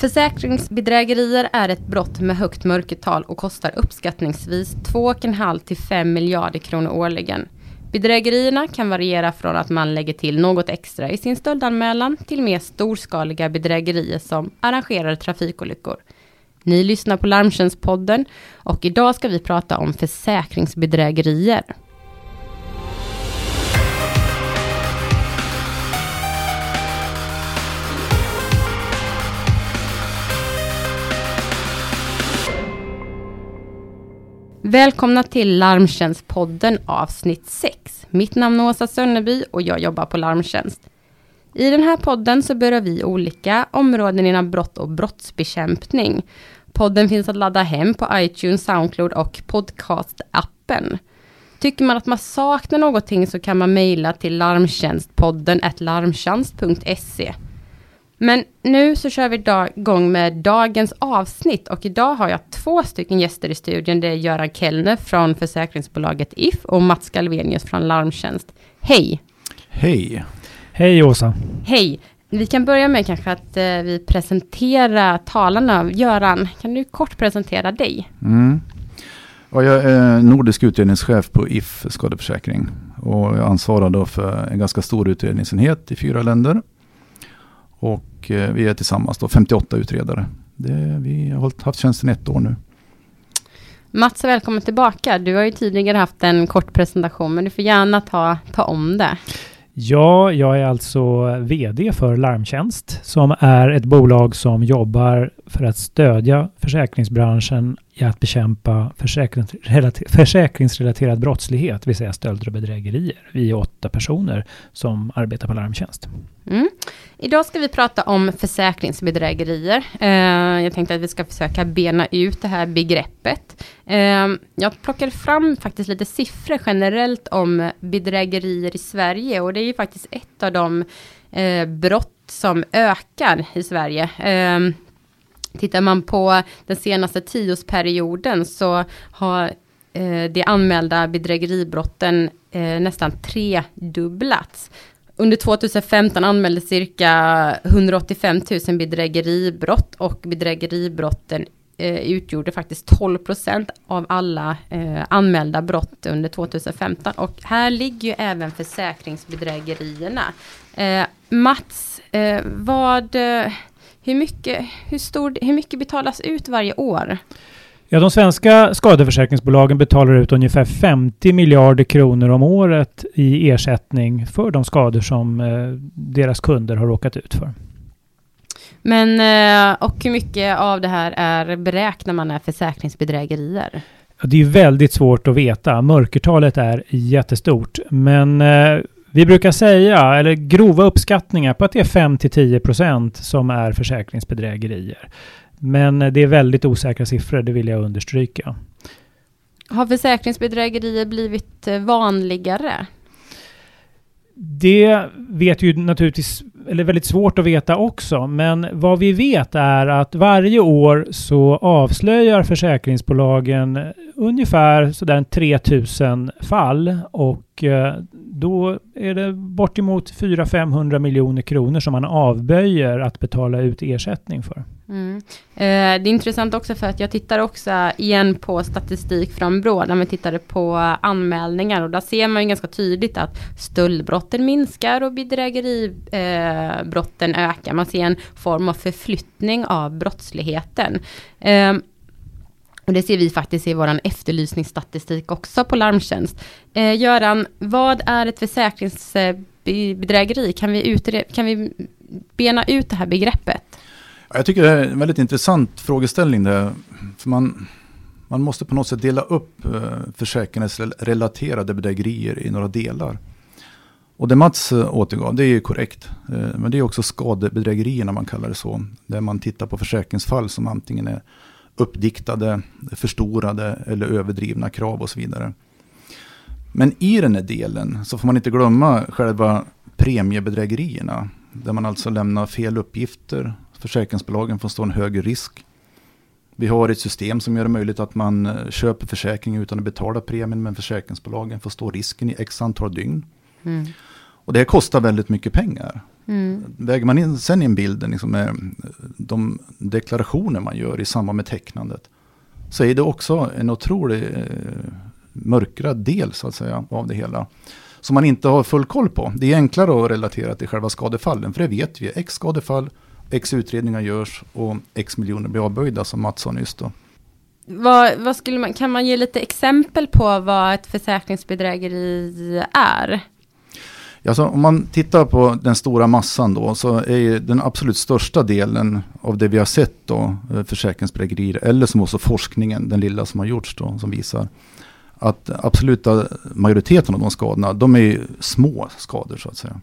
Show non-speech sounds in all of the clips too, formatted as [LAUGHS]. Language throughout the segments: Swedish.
Försäkringsbedrägerier är ett brott med högt mörkertal och kostar uppskattningsvis 2,5 till 5 miljarder kronor årligen. Bedrägerierna kan variera från att man lägger till något extra i sin stöldanmälan till mer storskaliga bedrägerier som arrangerar trafikolyckor. Ni lyssnar på Larmtjänstpodden och idag ska vi prata om försäkringsbedrägerier. Välkomna till Larmtjänstpodden avsnitt 6. Mitt namn är Åsa Sönneby och jag jobbar på Larmtjänst. I den här podden så berör vi olika områden inom brott och brottsbekämpning. Podden finns att ladda hem på iTunes, Soundcloud och podcast-appen. Tycker man att man saknar någonting så kan man mejla till larmtjänstpodden larmtjänst.se. Men nu så kör vi igång med dagens avsnitt och idag har jag två stycken gäster i studion. Det är Göran Kellner från försäkringsbolaget If och Mats Galvenius från Larmtjänst. Hej! Hej! Hej Åsa! Hej! Vi kan börja med kanske att eh, vi presenterar talarna. Göran, kan du kort presentera dig? Mm. Ja, jag är nordisk utredningschef på If skadeförsäkring och jag ansvarar då för en ganska stor utredningsenhet i fyra länder. Och eh, vi är tillsammans då 58 utredare. Det, vi har haft tjänsten ett år nu. Mats, välkommen tillbaka. Du har ju tidigare haft en kort presentation, men du får gärna ta, ta om det. Ja, jag är alltså VD för Larmtjänst som är ett bolag som jobbar för att stödja försäkringsbranschen i att bekämpa försäkringsrelaterad brottslighet, det vill säga stölder och bedrägerier. Vi är åtta personer som arbetar på Larmtjänst. Mm. Idag ska vi prata om försäkringsbedrägerier. Eh, jag tänkte att vi ska försöka bena ut det här begreppet. Eh, jag plockade fram faktiskt lite siffror generellt om bedrägerier i Sverige och det är ju faktiskt ett av de eh, brott som ökar i Sverige. Tittar man på den senaste tioårsperioden så har eh, de anmälda bedrägeribrotten eh, nästan tredubblats. Under 2015 anmäldes cirka 185 000 bedrägeribrott och bedrägeribrotten eh, utgjorde faktiskt 12 procent av alla eh, anmälda brott under 2015. Och här ligger ju även försäkringsbedrägerierna. Eh, Mats, eh, vad, eh, hur, mycket, hur, stor, hur mycket betalas ut varje år? Ja, de svenska skadeförsäkringsbolagen betalar ut ungefär 50 miljarder kronor om året i ersättning för de skador som eh, deras kunder har råkat ut för. Men, eh, och hur mycket av det här är beräknar man är försäkringsbedrägerier? Ja, det är väldigt svårt att veta. Mörkertalet är jättestort. Men eh, vi brukar säga, eller grova uppskattningar på att det är 5-10% som är försäkringsbedrägerier. Men det är väldigt osäkra siffror, det vill jag understryka. Har försäkringsbedrägerier blivit eh, vanligare? Det vet ju naturligtvis, eller väldigt svårt att veta också, men vad vi vet är att varje år så avslöjar försäkringsbolagen ungefär sådär 3000 fall och eh, då är det bortemot 400-500 miljoner kronor som man avböjer att betala ut ersättning för. Mm. Eh, det är intressant också för att jag tittar också igen på statistik från Brå, när vi tittade på anmälningar och där ser man ju ganska tydligt att stöldbrotten minskar och bedrägeribrotten eh, ökar. Man ser en form av förflyttning av brottsligheten. Eh, och det ser vi faktiskt i vår efterlysningsstatistik också på Larmtjänst. Eh, Göran, vad är ett försäkringsbedrägeri? Kan vi, kan vi bena ut det här begreppet? Jag tycker det är en väldigt intressant frågeställning. Där, för man, man måste på något sätt dela upp eh, försäkringsrelaterade bedrägerier i några delar. Och det Mats eh, återgav, det är ju korrekt. Eh, men det är också skadebedrägerierna man kallar det så. Där man tittar på försäkringsfall som antingen är uppdiktade, förstorade eller överdrivna krav och så vidare. Men i den här delen så får man inte glömma själva premiebedrägerierna. Där man alltså lämnar fel uppgifter. Försäkringsbolagen får stå en högre risk. Vi har ett system som gör det möjligt att man eh, köper försäkring utan att betala premien. Men försäkringsbolagen får stå risken i x antal dygn. Mm. Och det kostar väldigt mycket pengar. Mm. Väger man in sen in bilden liksom med de deklarationer man gör i samband med tecknandet. Så är det också en otrolig eh, del så att säga av det hela. Som man inte har full koll på. Det är enklare att relatera till själva skadefallen. För det vet vi. X skadefall, X utredningar görs och X miljoner blir avböjda som Mats sa nyss då. Vad, vad skulle man, kan man ge lite exempel på vad ett försäkringsbedrägeri är? Alltså, om man tittar på den stora massan då så är ju den absolut största delen av det vi har sett då eh, försäkringsbedrägerier eller som också forskningen, den lilla som har gjorts då som visar att absoluta majoriteten av de skadorna de är ju små skador så att säga.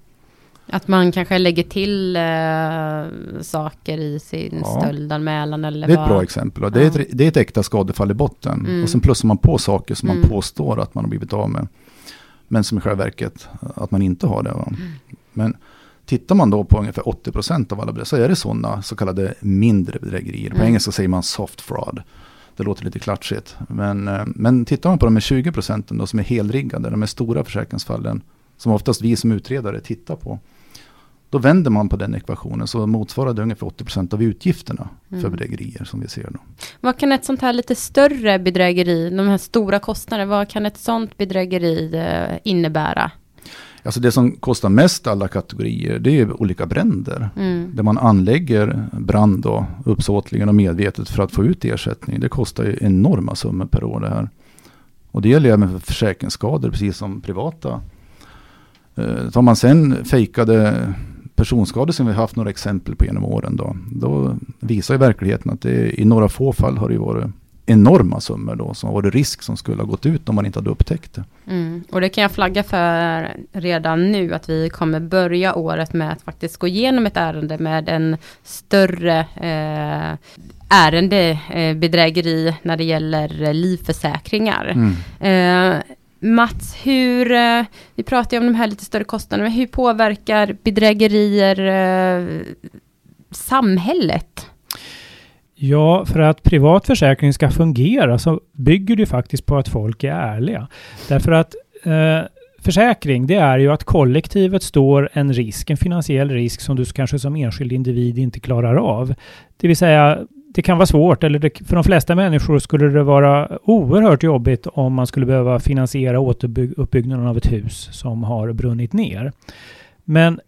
Att man kanske lägger till eh, saker i sin Ja. stöldanmälan eller Det är ett vad? bra exempel. och Det, är Ja. ett, det är ett äkta skadefall i botten. Mm. Och sen plussar man på saker som man Mm. påstår att man har blivit av med. Men som i själva verket att man inte har det. Mm. Men tittar man då på ungefär 80% av alla bedrägerier så är det sådana så kallade mindre bedrägerier. På Mm. engelska säger man soft fraud. Det låter lite klatschigt. Men, eh, men tittar man på de här 20% då som är helriggade, de här stora försäkringsfallen som oftast vi som utredare tittar på. Då vänder man på den ekvationen så motsvarar det ungefär 80% av utgifterna för Mm. bedrägerier som vi ser då. Vad kan ett sånt här lite större bedrägeri, de här stora kostnaderna, vad kan ett sånt bedrägeri eh, innebära? Alltså det som kostar mest alla kategorier det är olika bränder. Mm. Där man anlägger brand då, uppsåtligen och medvetet för att få ut ersättning. Det kostar ju enorma summor per år det här. Och det gäller även för försäkringsskador precis som privata. Eh, tar man sen fejkade personskador som vi har haft några exempel på genom åren då. Då visar ju verkligheten att det i några få fall har det varit enorma summor då som har varit risk som skulle ha gått ut om man inte hade upptäckt det. Mm. Och det kan jag flagga för redan nu, att vi kommer börja året med att faktiskt gå igenom ett ärende med en större eh, ärende, eh, när det gäller livförsäkringar. Mm. Eh, Mats, hur, eh, vi pratar ju om de här lite större kostnaderna, men hur påverkar bedrägerier eh, samhället? Ja, för att privat försäkring ska fungera så bygger det faktiskt på att folk är ärliga. Därför att eh, försäkring, det är ju att kollektivet står en risk, en finansiell risk som du kanske som enskild individ inte klarar av. Det vill säga, det kan vara svårt, eller det, för de flesta människor skulle det vara oerhört jobbigt om man skulle behöva finansiera återuppbyggnaden av ett hus som har brunnit ner. Men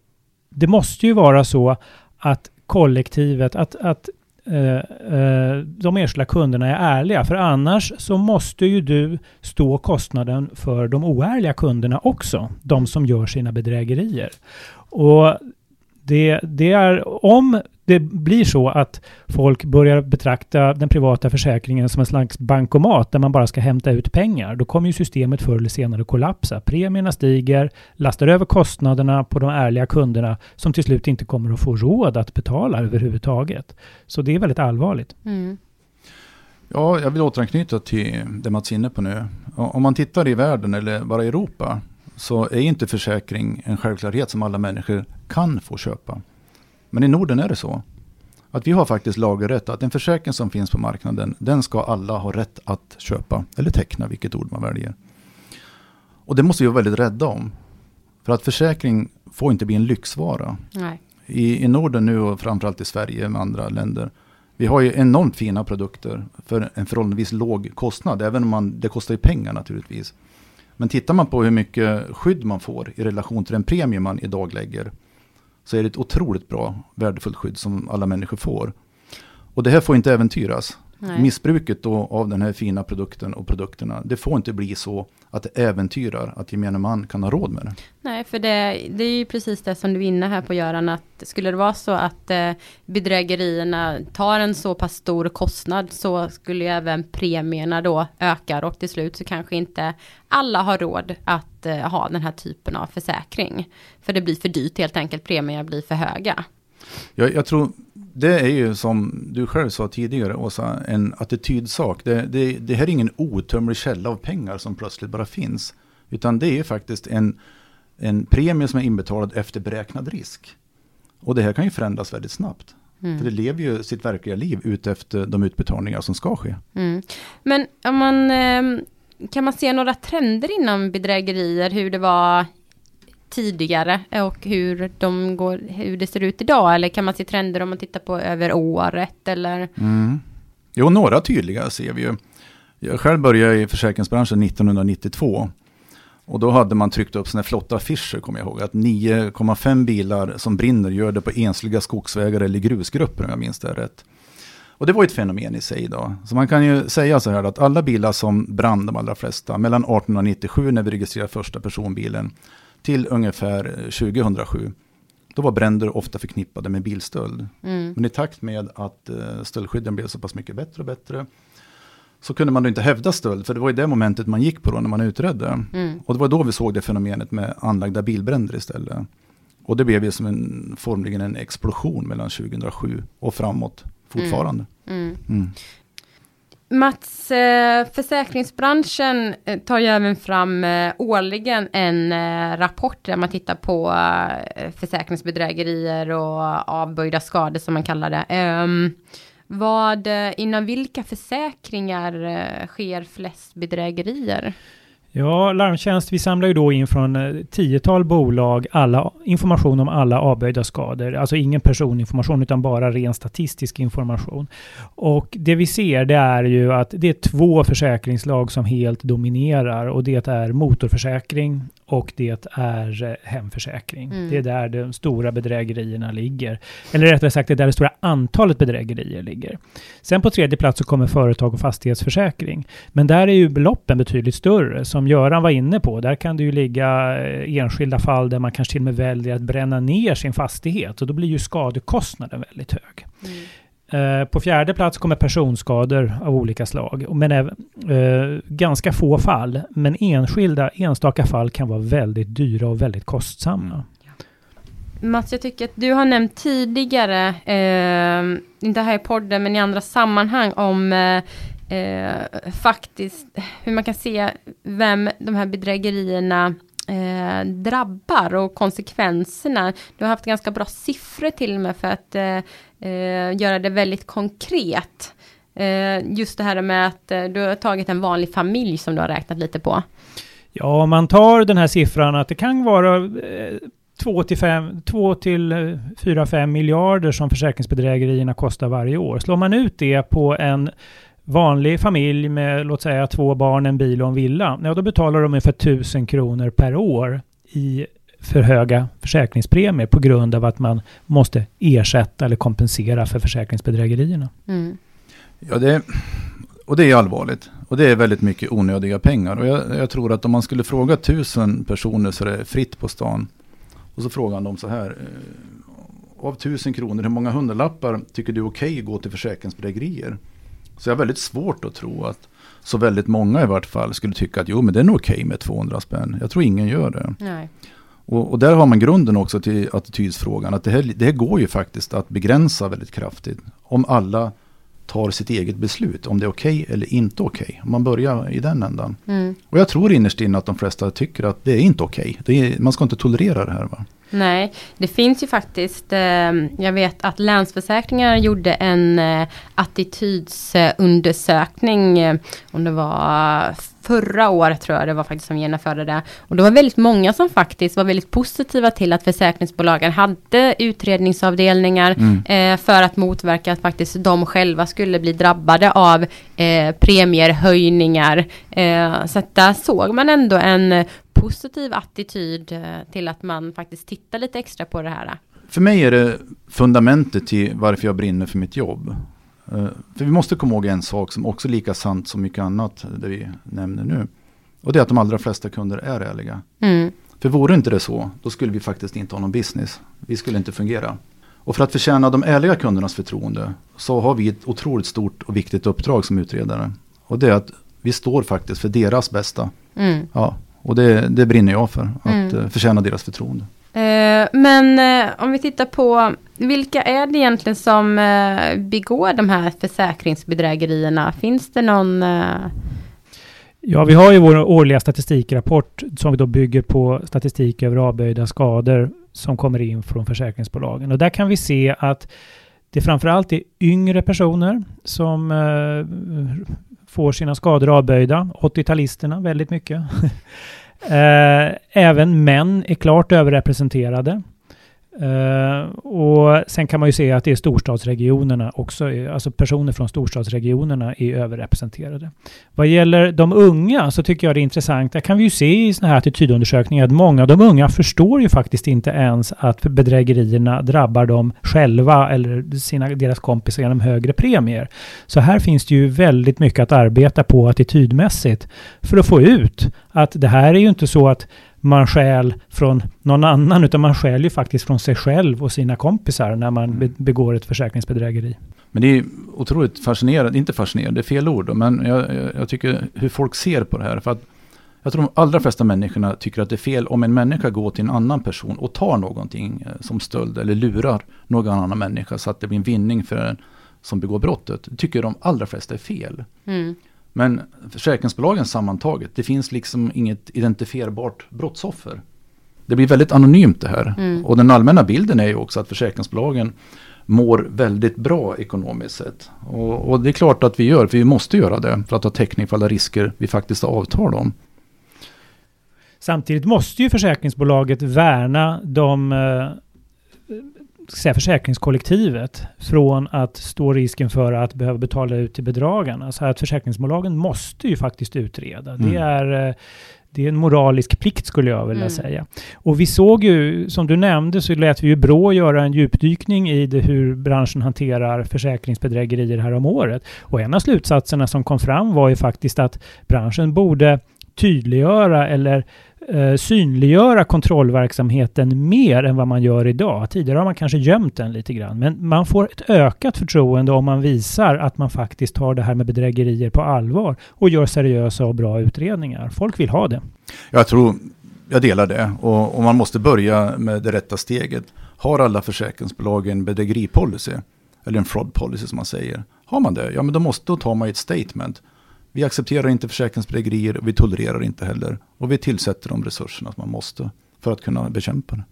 det måste ju vara så att kollektivet, att, att eh, eh, de enskilda kunderna är ärliga. För annars så måste ju du stå kostnaden för de oärliga kunderna också. De som gör sina bedrägerier. Och det, det är om det blir så att folk börjar betrakta den privata försäkringen som en slags bankomat där man bara ska hämta ut pengar, då kommer ju systemet förr eller senare kollapsa. Premierna stiger, lastar över kostnaderna på de ärliga kunderna som till slut inte kommer att få råd att betala överhuvudtaget. Så det är väldigt allvarligt. Mm. Ja, jag vill återanknyta till det Mats är inne på nu. Om man tittar i världen eller bara i Europa så är inte försäkring en självklarhet som alla människor kan få köpa. Men i Norden är det så. Att vi har faktiskt lagerrätt att en försäkring som finns på marknaden, den ska alla ha rätt att köpa eller teckna, vilket ord man väljer. Och det måste vi vara väldigt rädda om. För att försäkring får inte bli en lyxvara. Nej. I, I Norden nu och framförallt i Sverige med andra länder. Vi har ju enormt fina produkter för en förhållandevis låg kostnad. Även om man, det kostar ju pengar naturligtvis. Men tittar man på hur mycket skydd man får i relation till den premie man idag lägger. Så är det ett otroligt bra, värdefullt skydd som alla människor får. Och det här får inte äventyras. Nej. Missbruket då av den här fina produkten och produkterna. Det får inte bli så att det äventyrar att gemene man kan ha råd med det. Nej, för det, det är ju precis det som du är inne här på Göran, att skulle det vara så att eh, bedrägerierna tar en så pass stor kostnad så skulle ju även premierna då öka och till slut så kanske inte alla har råd att eh, ha den här typen av försäkring. För det blir för dyrt helt enkelt, premierna blir för höga. Jag, jag tror det är ju som du själv sa tidigare Åsa, en attitydsak. Det, det, det här är ingen outtömlig källa av pengar som plötsligt bara finns. Utan det är ju faktiskt en, en premie som är inbetalad efter beräknad risk. Och det här kan ju förändras väldigt snabbt. För det Mm. lever ju sitt verkliga liv ut efter de utbetalningar som ska ske. Mm. Men om man, eh, kan man se några trender inom bedrägerier, hur det var tidigare och hur, de går, hur det ser ut idag? Eller kan man se trender om man tittar på över året? Eller? Mm. Jo, några tydliga ser vi ju. Jag själv började i försäkringsbranschen 1992. Och då hade man tryckt upp sådana flotta affischer, kommer jag ihåg. Att 9,5 bilar som brinner gör det på ensliga skogsvägar eller grusgrupper, om jag minns det rätt. Och det var ett fenomen i sig då. Så man kan ju säga så här att alla bilar som brann, de allra flesta, mellan 1897 när vi registrerade första personbilen, till ungefär 2007, då var bränder ofta förknippade med bilstöld. Mm. Men i takt med att uh, stöldskydden blev så pass mycket bättre och bättre, så kunde man då inte hävda stöld, för det var ju det momentet man gick på då när man utredde. Mm. Och det var då vi såg det fenomenet med anlagda bilbränder istället. Och det blev ju som en, formligen en explosion mellan 2007 och framåt fortfarande. Mm. Mm. Mats, eh, försäkringsbranschen eh, tar ju även fram eh, årligen en rapport där man tittar på försäkringsbedrägerier och avböjda skador som man kallar det. Ehm, vad, inom vilka försäkringar sker flest bedrägerier? Ja, Larmtjänst, vi samlar ju då in från eh, tiotal bolag alla, information om alla avböjda skador. Alltså ingen personinformation utan bara ren statistisk information. Och det vi ser det är ju att det är två försäkringslag som helt dominerar och det är motorförsäkring och det är eh, hemförsäkring. Mm. Det är där de stora bedrägerierna ligger. Eller rättare sagt, det är där det stora antalet bedrägerier ligger. Sen på tredje plats så kommer företag och fastighetsförsäkring. Men där är ju beloppen betydligt större. Som Göran var inne på, där kan det ju ligga eh, enskilda fall där man kanske till och med väljer att bränna ner sin fastighet. Och då blir ju skadekostnaden väldigt hög. Mm. Eh, på fjärde plats kommer personskador av olika slag. Men även, eh, ganska få fall, men enskilda enstaka fall kan vara väldigt dyra och väldigt kostsamma. Mats, jag tycker att du har nämnt tidigare, eh, inte här i podden, men i andra sammanhang om eh, eh faktiskt hur man kan se vem de här bedrägerierna eh, drabbar och konsekvenserna. Du har haft ganska bra siffror till och med för att eh, eh, göra det väldigt konkret. Eh, just det här med att eh, du har tagit en vanlig familj som du har räknat lite på. Ja, om man tar den här siffran att det kan vara eh, 2 till, 5, 2 till eh, 4-5 miljarder som försäkringsbedrägerierna kostar varje år. Slår man ut det på en vanlig familj med låt säga två barn, en bil och en villa, ja då betalar de ungefär 1000 kronor per år i för höga försäkringspremier på grund av att man måste ersätta eller kompensera för försäkringsbedrägerierna. Mm. Ja, det, och det är allvarligt. Och det är väldigt mycket onödiga pengar. Och jag, jag, tror att om man skulle fråga tusen personer så är det fritt på stan. Och så frågar de så här. Eh, av tusen kronor, hur många hundralappar tycker du är okej okay att gå till försäkringsbedrägerier? Så jag har väldigt svårt att tro att så väldigt många i vart fall skulle tycka att jo men det är nog okej okay med 200 spänn. Jag tror ingen gör det. Nej. Och, och, där har man grunden också till attitydsfrågan. Att det här, det här går ju faktiskt att begränsa väldigt kraftigt. Om alla tar sitt eget beslut. Om det är okej okay eller inte okej. Okay. Om man börjar i den ändan. Mm. Och jag tror innerst inne att de flesta tycker att det är inte okej. Okay. man ska inte tolerera det här. Va? Nej, det finns ju faktiskt, eh, jag vet att Länsförsäkringar gjorde en eh, attitydsundersökning, eh, om det var förra året tror jag det var faktiskt som genomförde det. Och det var väldigt många som faktiskt var väldigt positiva till att försäkringsbolagen hade utredningsavdelningar mm. eh, för att motverka att faktiskt de själva skulle bli drabbade av eh, premierhöjningar. Eh, så att där såg man ändå en positiv attityd eh, till att man faktiskt tittar lite extra på det här. För mig är det fundamentet till varför jag brinner för mitt jobb. Eh, för vi måste komma ihåg en sak som också är lika sant som mycket annat det vi nämner nu. Och det är att de allra flesta kunder är ärliga. Mm. För vore inte det så, då skulle vi faktiskt inte ha någon business. Vi skulle inte fungera. Och för att förtjäna de ärliga kundernas förtroende så har vi ett otroligt stort och viktigt uppdrag som utredare. Och det är att vi står faktiskt för deras bästa. Mm. Ja, och det, det brinner jag för, att mm. Eh, förtjäna deras förtroende. Eh, men eh, om vi tittar på vilka är det egentligen som eh, begår de här försäkringsbedrägerierna? Finns det någon Ja, vi har ju vår årliga statistikrapport som då bygger på statistik över avböjda skador som kommer in från försäkringsbolagen. Och där kan vi se att det framförallt är yngre personer som eh, får sina skador avböjda. 80-talisterna väldigt mycket. [LAUGHS] Eh, även män är klart överrepresenterade. Uh, och sen kan man ju se att det är storstadsregionerna också, alltså personer från storstadsregionerna är överrepresenterade. Vad gäller de unga så tycker jag det är intressant, där kan vi ju se i sådana här attitydundersökningar att många av de unga förstår ju faktiskt inte ens att bedrägerierna drabbar dem själva eller sina, deras kompisar genom högre premier. Så här finns det ju väldigt mycket att arbeta på attitydmässigt för att få ut att det här är ju inte så att man stjäl från någon annan, utan man stjäl ju faktiskt från sig själv och sina kompisar när man mm. begår ett försäkringsbedrägeri. Men det är otroligt fascinerande, inte fascinerande, det är fel ord, men jag, jag, jag, tycker hur folk ser på det här. För att jag tror de allra flesta människorna tycker att det är fel om en människa går till en annan person och tar någonting eh, som stöld eller lurar någon annan människa så att det blir en vinning för den som begår brottet. Det tycker de allra flesta är fel. Mm. Men försäkringsbolagen sammantaget, det finns liksom inget identifierbart brottsoffer. Det blir väldigt anonymt det här. Mm. Och den allmänna bilden är ju också att försäkringsbolagen mår väldigt bra ekonomiskt sett. Och, och, det är klart att vi gör, för vi måste göra det för att ha täckning för alla risker vi faktiskt har avtal om. Samtidigt måste ju försäkringsbolaget värna de eh, säga, försäkringskollektivet från att stå risken för att behöva betala ut till bedragarna. Så att försäkringsbolagen måste ju faktiskt utreda. Mm. Det är eh, det är en moralisk plikt skulle jag vilja mm. säga. Och vi såg ju, som du nämnde, så lät vi ju Brå göra en djupdykning i det, hur branschen hanterar försäkringsbedrägerier här om året. Och en av slutsatserna som kom fram var ju faktiskt att branschen borde tydliggöra eller eh, synliggöra kontrollverksamheten mer än vad man gör idag. Tidigare har man kanske gömt den lite grann, men man får ett ökat förtroende om man visar att man faktiskt tar det här med bedrägerier på allvar och gör seriösa och bra utredningar. Folk vill ha det. Jag tror, jag delar det och, och man måste börja med det rätta steget. Har alla försäkringsbolag en bedrägeripolicy? Eller en fraud policy som man säger. Har man det, ja men då måste då tar man ett statement. Vi accepterar inte försäkringsbedrägerier och vi tolererar inte heller. Och vi tillsätter de resurserna som man måste för att kunna bekämpa det.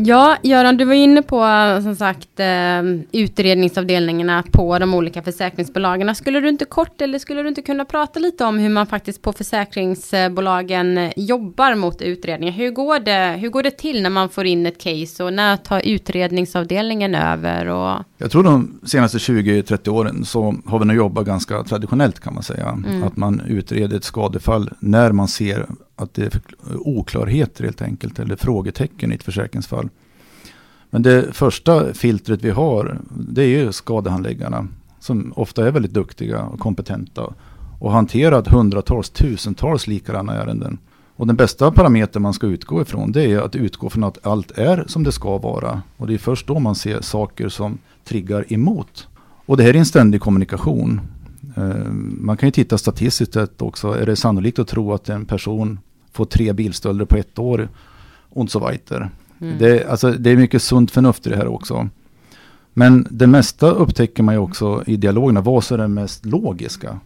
Ja, Göran, du var inne på som sagt eh, utredningsavdelningarna på de olika försäkringsbolagen. Skulle du inte kort eller skulle du inte kunna prata lite om hur man faktiskt på försäkringsbolagen jobbar mot utredningar? Hur går det, hur går det till när man får in ett case och när tar utredningsavdelningen över? Och... Jag tror de senaste 20-30 åren så har vi nog jobbat ganska traditionellt kan man säga. Mm. Att man utreder ett skadefall när man ser att det är oklarheter helt enkelt, eller frågetecken i ett försäkringsfall. Men det första filtret vi har, det är ju skadehandläggarna, som ofta är väldigt duktiga och kompetenta och hanterat hundratals, tusentals likadana ärenden. Och den bästa parametern man ska utgå ifrån det är att utgå från att allt är som det ska vara. Och det är först då man ser saker som triggar emot. Och det här är en ständig kommunikation. Eh, man kan ju titta statistiskt också. Är det sannolikt att tro att en person få tre bilstölder på ett år och så vidare. Mm. Det, alltså, det är mycket sunt förnuft i det här också. Men det mesta upptäcker man ju också i dialogerna. Vad som är det mest logiska?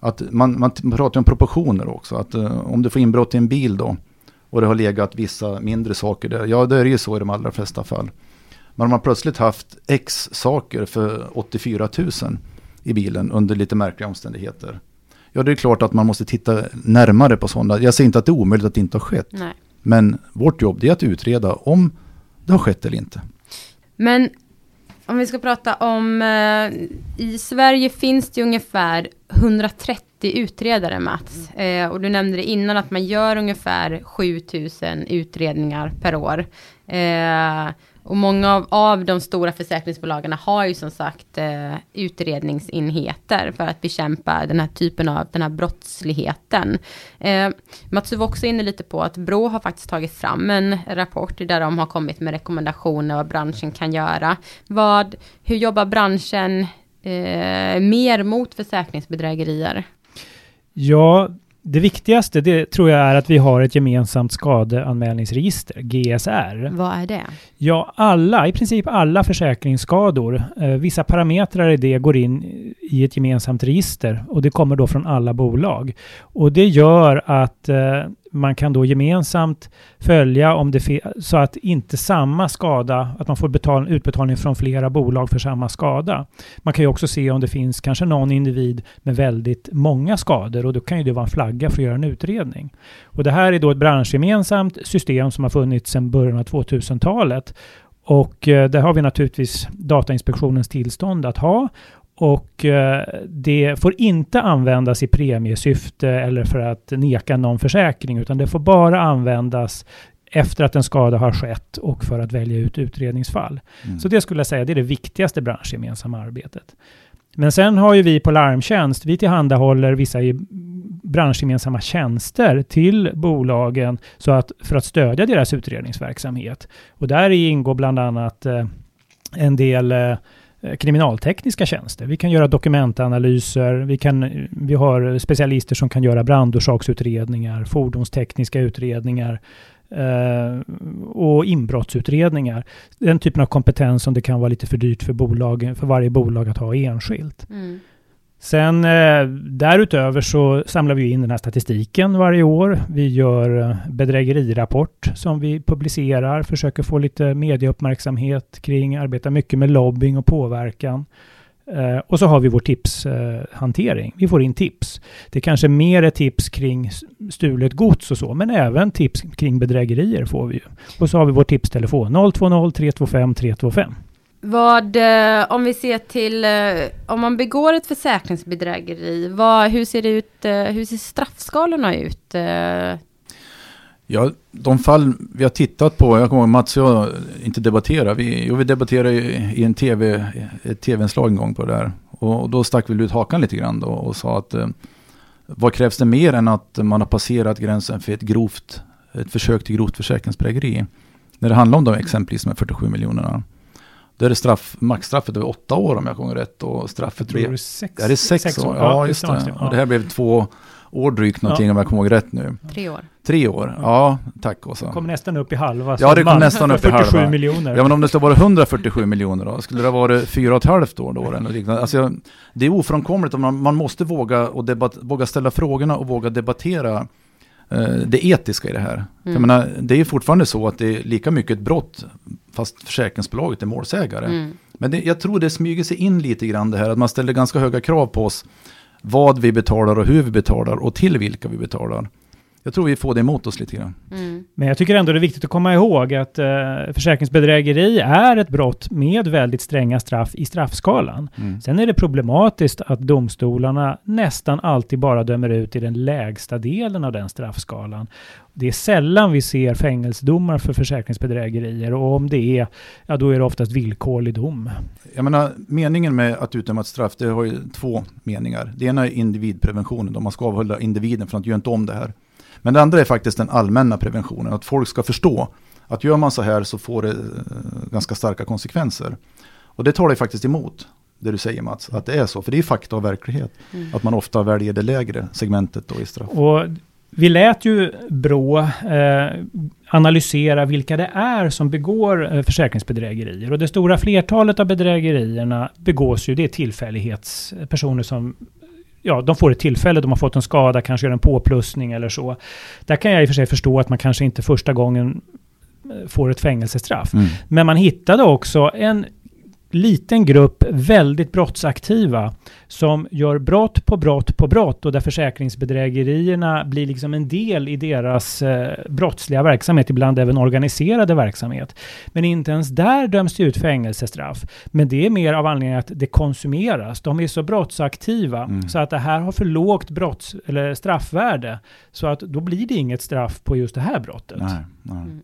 Att man, man pratar om proportioner också. Att uh, om du får inbrott i en bil då och det har legat vissa mindre saker där. Ja, det är ju så i de allra flesta fall. Men om man plötsligt haft X saker för 84 000 i bilen under lite märkliga omständigheter. Ja, det är klart att man måste titta närmare på sådana. Jag säger inte att det är omöjligt att det inte har skett. Nej. Men vårt jobb är att utreda om det har skett eller inte. Men om vi ska prata om, eh, i Sverige finns det ungefär 130 utredare Mats. Eh, och du nämnde det innan att man gör ungefär 7000 utredningar per år. Eh, och många av, av de stora försäkringsbolagen har ju som sagt eh, utredningsenheter för att bekämpa den här typen av den här brottsligheten. Eh, Mats, du var också inne lite på att Brå har faktiskt tagit fram en rapport där de har kommit med rekommendationer vad branschen kan göra. Vad, hur jobbar branschen eh, mer mot försäkringsbedrägerier? Ja, det viktigaste det tror jag är att vi har ett gemensamt skadeanmälningsregister, GSR. Vad är det? Ja, alla, i princip alla försäkringsskador, eh, vissa parametrar i det går in i ett gemensamt register och det kommer då från alla bolag. Och det gör att eh, man kan då gemensamt följa om det så att inte samma skada, att man får betal utbetalning från flera bolag för samma skada. Man kan ju också se om det finns kanske någon individ med väldigt många skador och då kan ju det vara en flagga för att göra en utredning. Och det här är då ett branschgemensamt system som har funnits sedan början av 2000-talet och eh, där har vi naturligtvis Datainspektionens tillstånd att ha och eh, det får inte användas i premiesyfte eller för att neka någon försäkring, utan det får bara användas efter att en skada har skett och för att välja ut utredningsfall. Mm. Så det skulle jag säga, det är det viktigaste branschgemensamma arbetet. Men sen har ju vi på Larmtjänst, vi tillhandahåller vissa branschgemensamma tjänster till bolagen så att, för att stödja deras utredningsverksamhet. Och där ingår bland annat eh, en del eh, Eh, kriminaltekniska tjänster. Vi kan göra dokumentanalyser, vi, kan, vi har specialister som kan göra brandorsaksutredningar, fordonstekniska utredningar eh, och inbrottsutredningar. Den typen av kompetens som det kan vara lite för dyrt för, bolag, för varje bolag att ha enskilt. Mm. Sen eh, därutöver så samlar vi in den här statistiken varje år. Vi gör eh, bedrägerirapport som vi publicerar, försöker få lite medieuppmärksamhet kring, arbetar mycket med lobbying och påverkan. Eh, och så har vi vår tipshantering. Eh, vi får in tips. Det kanske mer är tips kring stulet gods och så, men även tips kring bedrägerier får vi ju. Och så har vi vår tipstelefon 020 325 325. Vad, eh, om vi ser till, eh, om man begår ett försäkringsbedrägeri, vad, hur ser det ut, eh, hur ser straffskalorna ut? Ja, de fall vi har tittat på, jag kommer ihåg Mats och jag inte debatterade, vi, jo, vi debatterade i en tv, ett tv-inslag en gång på det där. Och då stack vi ut hakan lite grann då och sa att vad krävs det mer än att man har passerat gränsen för ett grovt, ett försök till grovt försäkringsbedrägeri? När det handlar om de exempelvis med 47 miljonerna. Då är det straff, maxstraffet över åtta år om jag kommer rätt. Och straffet tror är det sex, är det sex, sex år. Ja, just det. Ja. Och det här blev två år drygt någonting ja. om jag kommer ihåg rätt nu. Tre år. Tre år, ja, tack Åsa. Kom nästan upp i halva. Ja, det kom nästan upp i halva. 47 miljoner. Ja, men om det skulle vara 147 miljoner då? Skulle det ha varit fyra och ett halvt år då? Eller liknande? Alltså, det är ofrånkomligt, man, man måste våga, och debatt, våga ställa frågorna och våga debattera det etiska i det här. Mm. Jag menar, det är fortfarande så att det är lika mycket ett brott fast försäkringsbolaget är målsägare. Mm. Men det, jag tror det smyger sig in lite grann det här att man ställer ganska höga krav på oss vad vi betalar och hur vi betalar och till vilka vi betalar. Jag tror vi får det emot oss lite grann. Mm. Men jag tycker ändå det är viktigt att komma ihåg att eh, försäkringsbedrägeri är ett brott med väldigt stränga straff i straffskalan. Mm. Sen är det problematiskt att domstolarna nästan alltid bara dömer ut i den lägsta delen av den straffskalan. Det är sällan vi ser fängelsedomar för försäkringsbedrägerier och om det är, ja då är det oftast villkorlig dom. Jag menar, meningen med att utdöma ett straff, det har ju två meningar. Det ena är individpreventionen, då man ska avhålla individen från att göra inte om det här. Men det andra är faktiskt den allmänna preventionen, att folk ska förstå att gör man så här så får det eh, ganska starka konsekvenser. Och det talar ju faktiskt emot det du säger Mats, att det är så. För det är fakta och verklighet. Mm. Att man ofta väljer det lägre segmentet då i straff. Och vi lät ju Brå eh, analysera vilka det är som begår eh, försäkringsbedrägerier. Och det stora flertalet av bedrägerierna begås ju, det är tillfällighetspersoner som ja, de får ett tillfälle, de har fått en skada, kanske gör en påplussning eller så. Där kan jag i och för sig förstå att man kanske inte första gången eh, får ett fängelsestraff. Mm. Men man hittade också en liten grupp väldigt brottsaktiva som gör brott på brott på brott och där försäkringsbedrägerierna blir liksom en del i deras eh, brottsliga verksamhet, ibland även organiserade verksamhet. Men inte ens där döms det ut fängelsestraff. Men det är mer av anledningen att det konsumeras. De är så brottsaktiva mm. så att det här har för lågt brotts eller straffvärde. Så att då blir det inget straff på just det här brottet. Nej, nej. Mm.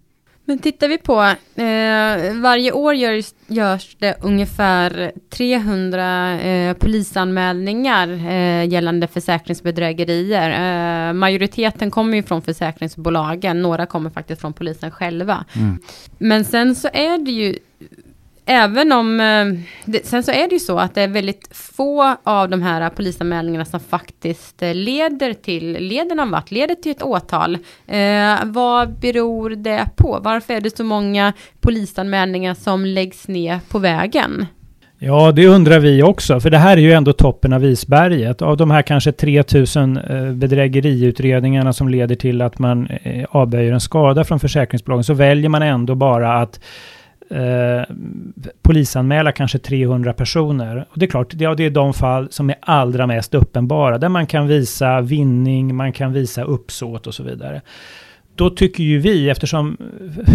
Men tittar vi på, eh, varje år görs, görs det ungefär 300 eh, polisanmälningar eh, gällande försäkringsbedrägerier. Eh, majoriteten kommer ju från försäkringsbolagen, några kommer faktiskt från polisen själva. Mm. Men sen så är det ju även om, eh, det, sen så är det ju så att det är väldigt få av de här polisanmälningarna som faktiskt eh, leder till, leder någon vart, leder till ett åtal. Eh, vad beror det på? Varför är det så många polisanmälningar som läggs ner på vägen? Ja, det undrar vi också, för det här är ju ändå toppen av isberget. Av de här kanske 3000 eh, bedrägeriutredningarna som leder till att man avböjer en skada från försäkringsbolagen, så väljer man ändå bara att eh, polisanmäla kanske 300 personer. Och det är klart, ja, det är de fall som är allra mest uppenbara, där man kan visa vinning, man kan visa uppsåt och så vidare då tycker ju vi, eftersom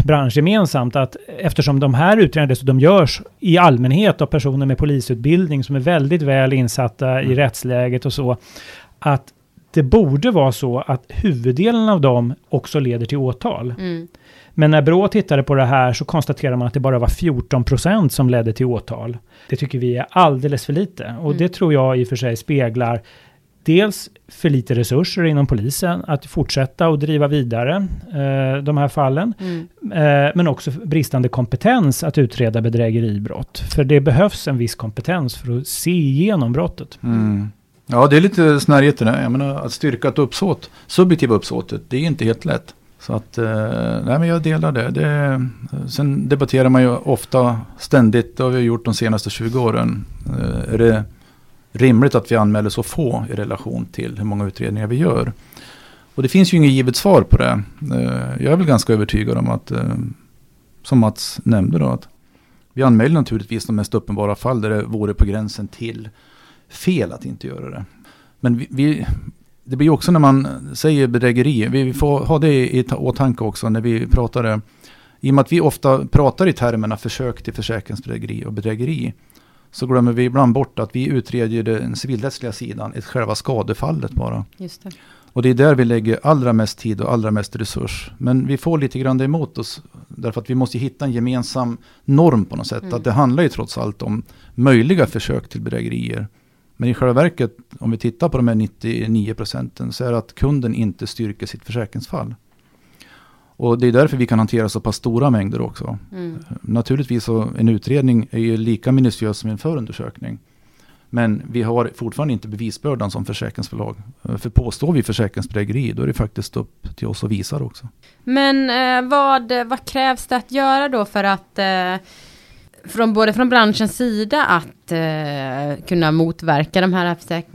branschgemensamt, att eftersom de här utredningarna dessutom görs i allmänhet av personer med polisutbildning som är väldigt väl insatta i mm. rättsläget och så, att det borde vara så att huvuddelen av dem också leder till åtal. Mm. Men när Brå tittade på det här så konstaterade man att det bara var 14 procent som ledde till åtal. Det tycker vi är alldeles för lite och mm. det tror jag i och för sig speglar dels för lite resurser inom polisen att fortsätta och driva vidare eh, de här fallen. Mm. Eh, men också bristande kompetens att utreda bedrägeribrott. För det behövs en viss kompetens för att se igenom brottet. Mm. Ja, det är lite snärjigt det där. Jag menar, att styrka ett uppsåt, subjektiva uppsåtet, det är inte helt lätt. Så att, eh, nej men jag delar det. det. Eh, sen debatterar man ju ofta, ständigt, det har vi gjort de senaste 20 åren. Eh, är det rimligt att vi anmäler så få i relation till hur många utredningar vi gör. Och det finns ju inget givet svar på det. Jag är väl ganska övertygad om att, som Mats nämnde då, att vi anmäler naturligtvis de mest uppenbara fall där det vore på gränsen till fel att inte göra det. Men vi, vi det blir också när man säger bedrägeri, vi får ha det i åtanke också när vi pratar det. I och med att vi ofta pratar i termerna försök till försäkringsbedrägeri och bedrägeri så glömmer vi ibland bort att vi utreder den civilrättsliga sidan, ett själva skadefallet bara. Just det. Och det är där vi lägger allra mest tid och allra mest resurs. Men vi får lite grann det emot oss. Därför att vi måste hitta en gemensam norm på något sätt. Mm. Att det handlar ju trots allt om möjliga försök till bedrägerier. Men i själva verket, om vi tittar på de här 99 procenten, så är det att kunden inte styrker sitt försäkringsfall. Och det är därför vi kan hantera så pass stora mängder också. Mm. Naturligtvis så en utredning är ju lika minutiös som en förundersökning. Men vi har fortfarande inte bevisbördan som försäkringsbolag. För påstår vi försäkringsbedrägeri då är det faktiskt upp till oss att visa det också. Men eh, vad, vad krävs det att göra då för att eh, från både från branschens sida att eh, kunna motverka de här försäk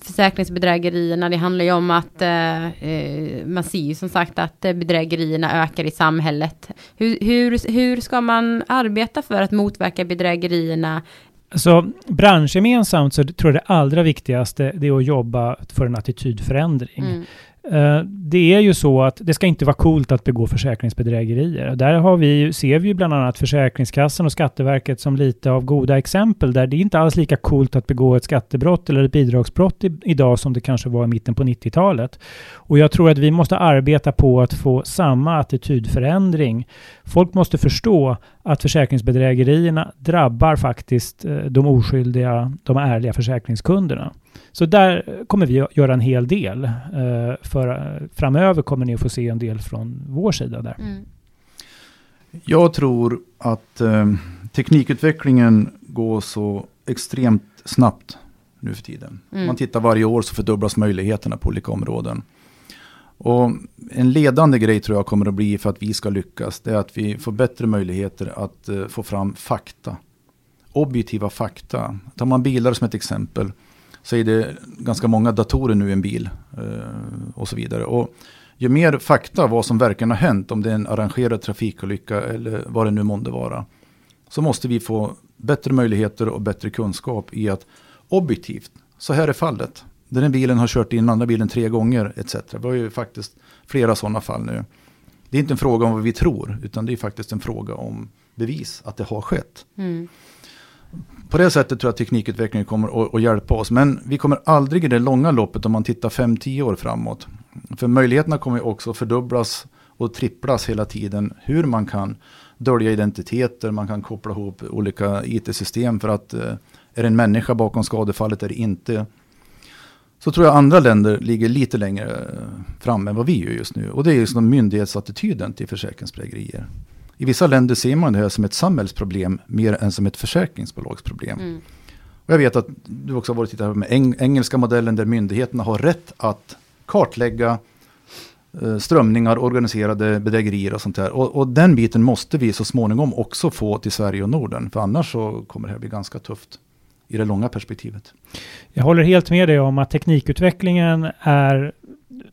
försäkringsbedrägerierna. Det handlar ju om att eh, eh man ser ju som sagt att eh, bedrägerierna ökar i samhället. Hur, hur, hur ska man arbeta för att motverka bedrägerierna? Så branschgemensamt så tror jag det allra viktigaste det är att jobba för en attitydförändring. Mm. Eh, det är ju så att det ska inte vara coolt att begå försäkringsbedrägerier. Där har vi, ser vi ju bland annat Försäkringskassan och Skatteverket som lite av goda exempel där det är inte alls lika coolt att begå ett skattebrott eller ett bidragsbrott i, idag som det kanske var i mitten på 90-talet. Och jag tror att vi måste arbeta på att få samma attitydförändring. Folk måste förstå att försäkringsbedrägerierna drabbar faktiskt eh, de oskyldiga, de ärliga försäkringskunderna. Så där kommer vi att göra en hel del. Eh, för eh, framöver kommer ni att få se en del från vår sida där. Mm. Jag tror att eh, teknikutvecklingen går så extremt snabbt nu för tiden. Mm. Man tittar varje år så fördubblas möjligheterna på olika områden. Och en ledande grej tror jag kommer att bli för att vi ska lyckas, det är att vi får bättre möjligheter att eh, få fram fakta. Objektiva fakta. Tar man bilar som ett exempel, så är det ganska många datorer nu i en bil eh, och så vidare. Och ju mer fakta vad som verkligen har hänt, om det är en arrangerad trafikolycka eller vad det nu månde vara, så måste vi få bättre möjligheter och bättre kunskap i att objektivt, så här är fallet. Den här bilen har kört in andra bilen tre gånger etc. Vi har ju faktiskt flera sådana fall nu. Det är inte en fråga om vad vi tror, utan det är faktiskt en fråga om bevis att det har skett. Mm på det sättet tror jag att teknikutvecklingen kommer att, att, hjälpa oss. Men vi kommer aldrig i det långa loppet om man tittar 5-10 år framåt. För möjligheterna kommer också fördubblas och tripplas hela tiden. Hur man kan dölja identiteter, man kan koppla ihop olika it-system för att eh, är det en människa bakom skadefallet eller inte. Så tror jag andra länder ligger lite längre eh, fram än vad vi gör just nu. Och det är just myndighetsattityden till försäkringsbedrägerier. I vissa länder ser man det här som ett samhällsproblem mer än som ett försäkringsbolagsproblem. Mm. Och jag vet att du också har varit tittat på med eng engelska modellen där myndigheterna har rätt att kartlägga eh, strömningar, organiserade bedrägerier och sånt där. Och, och, den biten måste vi så småningom också få till Sverige och Norden. För annars så kommer det här bli ganska tufft i det långa perspektivet. Jag håller helt med dig om att teknikutvecklingen är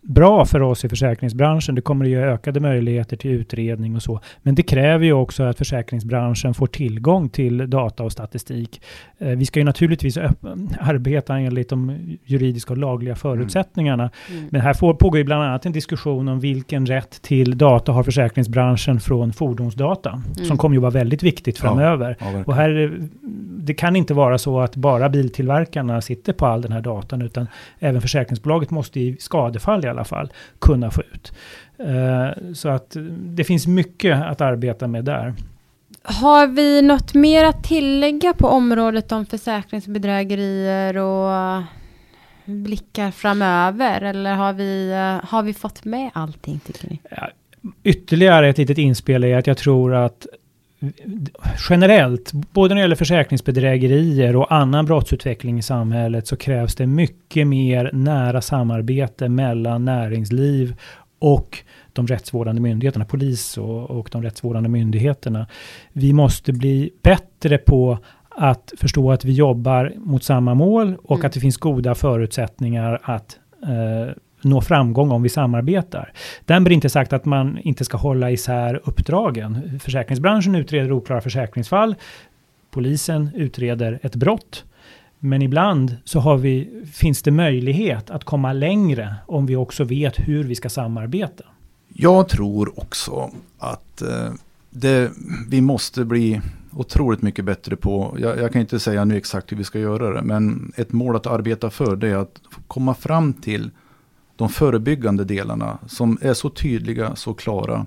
bra för oss i försäkringsbranschen. Det kommer att ge ökade möjligheter till utredning och så. Men det kräver ju också att försäkringsbranschen får tillgång till data och statistik. Eh, vi ska ju naturligtvis arbeta enligt de juridiska och lagliga mm. förutsättningarna. Mm. Men här får, pågår ju bland annat en diskussion om vilken rätt till data har försäkringsbranschen från fordonsdata, mm. som kommer ju vara väldigt viktigt framöver. Ja, ja, och här, det kan inte vara så att bara biltillverkarna sitter på all den här datan, utan även försäkringsbolaget måste i skadefall i alla fall kunna få ut. Uh, så att det finns mycket att arbeta med där. Har vi något mer att tillägga på området om försäkringsbedrägerier och blickar framöver? Eller har vi, har vi fått med allting tycker ni? Ja, ytterligare ett litet inspel är att jag tror att generellt, både när det gäller försäkringsbedrägerier och annan brottsutveckling i samhället så krävs det mycket mer nära samarbete mellan näringsliv och de rättsvårdande myndigheterna, polis och, och de rättsvårdande myndigheterna. Vi måste bli bättre på att förstå att vi jobbar mot samma mål och mm. att det finns goda förutsättningar att eh, nå framgång om vi samarbetar. Därmed inte sagt att man inte ska hålla isär uppdragen. Försäkringsbranschen utreder oklara försäkringsfall. Polisen utreder ett brott. Men ibland så har vi, finns det möjlighet att komma längre om vi också vet hur vi ska samarbeta. Jag tror också att eh, det, vi måste bli otroligt mycket bättre på, jag, jag, kan inte säga nu exakt hur vi ska göra det, men ett mål att arbeta för det är att komma fram till de förebyggande delarna som är så tydliga, så klara.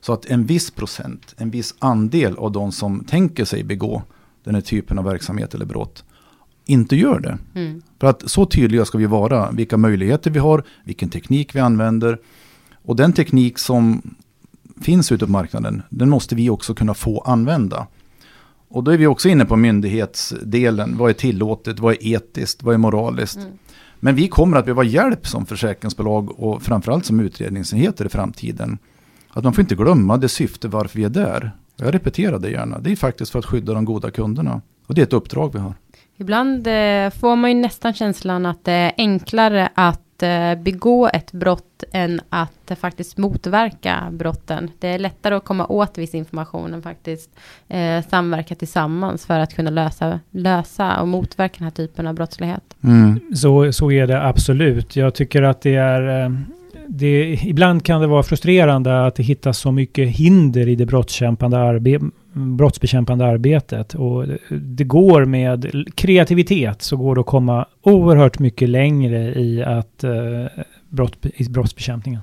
Så att en viss procent, en viss andel av de som tänker sig begå den här typen av verksamhet eller brott inte gör det. Mm. För att så tydliga ska vi vara, vilka möjligheter vi har, vilken teknik vi använder. Och den teknik som finns ute på marknaden, den måste vi också kunna få använda. Och då är vi också inne på myndighetsdelen. Vad är tillåtet? Vad är etiskt? Vad är moraliskt? Mm. Men vi kommer att behöva hjälp som försäkringsbolag och framförallt som utredningsenheter i framtiden. Att man får inte glömma det syfte varför vi är där. Jag repeterar det gärna. Det är faktiskt för att skydda de goda kunderna. Och det är ett uppdrag vi har. Ibland eh, får man ju nästan känslan att det är enklare att Eh, begå ett brott än att faktiskt motverka brotten. Det är lättare att komma åt viss information än faktiskt eh, samverka tillsammans för att kunna lösa, lösa och motverka den här typen av brottslighet. Mm. Så, så är det absolut. Jag tycker att det är eh, det, ibland kan det vara frustrerande att det hittas så mycket hinder i det brottskämpande arbetet brottsbekämpande arbetet. Och det går med kreativitet så går det att komma oerhört mycket längre i, att, eh, brott, i brottsbekämpningen.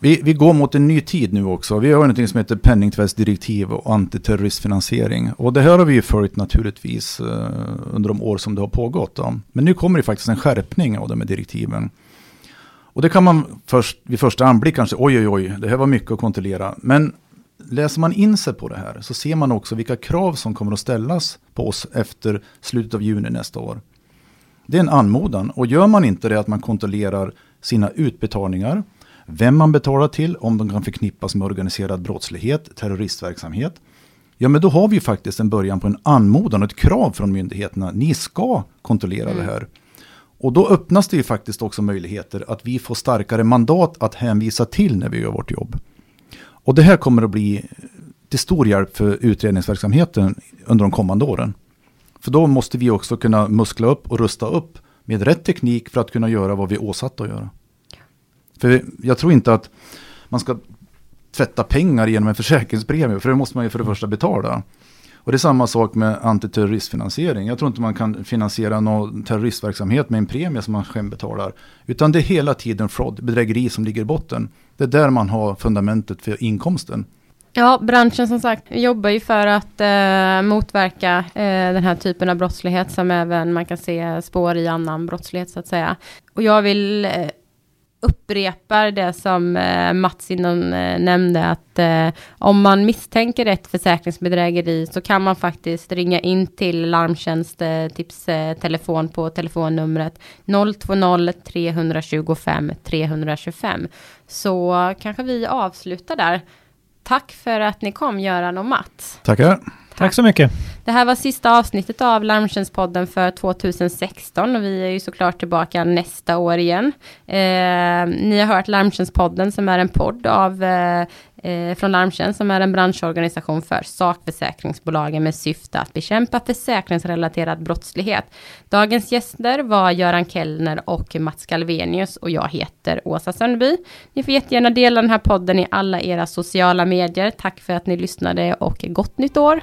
Vi, vi, går mot en ny tid nu också. Vi har någonting som heter penningtvättsdirektiv och antiterroristfinansiering. Och det här har vi ju följt naturligtvis eh, under de år som det har pågått. Då. Men nu kommer det faktiskt en skärpning av de här direktiven. Och det kan man först, vid första anblick kanske, oj oj oj, det här var mycket att kontrollera. Men läser man in sig på det här så ser man också vilka krav som kommer att ställas på oss efter slutet av juni nästa år. Det är en anmodan och gör man inte det att man kontrollerar sina utbetalningar, vem man betalar till, om de kan förknippas med organiserad brottslighet, terroristverksamhet. Ja, men då har vi faktiskt en början på en anmodan och ett krav från myndigheterna. Ni ska kontrollera mm. det här. Och då öppnas det ju faktiskt också möjligheter att vi får starkare mandat att hänvisa till när vi gör vårt jobb. Och det här kommer att bli till stor hjälp för utredningsverksamheten under de kommande åren. För då måste vi också kunna muskla upp och rusta upp med rätt teknik för att kunna göra vad vi är åsatta att göra. För jag tror inte att man ska tvätta pengar genom en försäkringspremie, för det måste man ju för det första betala. Och det är samma sak med antiterroristfinansiering. Jag tror inte man kan finansiera någon terroristverksamhet med en premie som man själv betalar. Utan det är hela tiden fraud, bedrägeri som ligger i botten. Det är där man har fundamentet för inkomsten. Ja, branschen som sagt jobbar ju för att eh, motverka eh, den här typen av brottslighet som även man kan se spår i annan brottslighet så att säga. Och jag vill eh, upprepar det som eh, Mats innan eh, nämnde att eh, om man misstänker ett försäkringsbedrägeri så kan man faktiskt ringa in till Larmtjänst eh, tipstelefon på telefonnumret 020 325 325. Så kanske vi avslutar där. Tack för att ni kom Göran och Mats. Tackar. Tack så mycket. Det här var sista avsnittet av Larmtjänstpodden för 2016 och vi är ju såklart tillbaka nästa år igen. Eh, ni har hört Larmtjänstpodden som är en podd av eh, eh, från Larmtjänst som är en branschorganisation för sakförsäkringsbolagen med syfte att bekämpa försäkringsrelaterad brottslighet. Dagens gäster var Göran Kellner och Mats Galvenius och jag heter Åsa Sönderby. Ni får jättegärna dela den här podden i alla era sociala medier. Tack för att ni lyssnade och gott nytt år!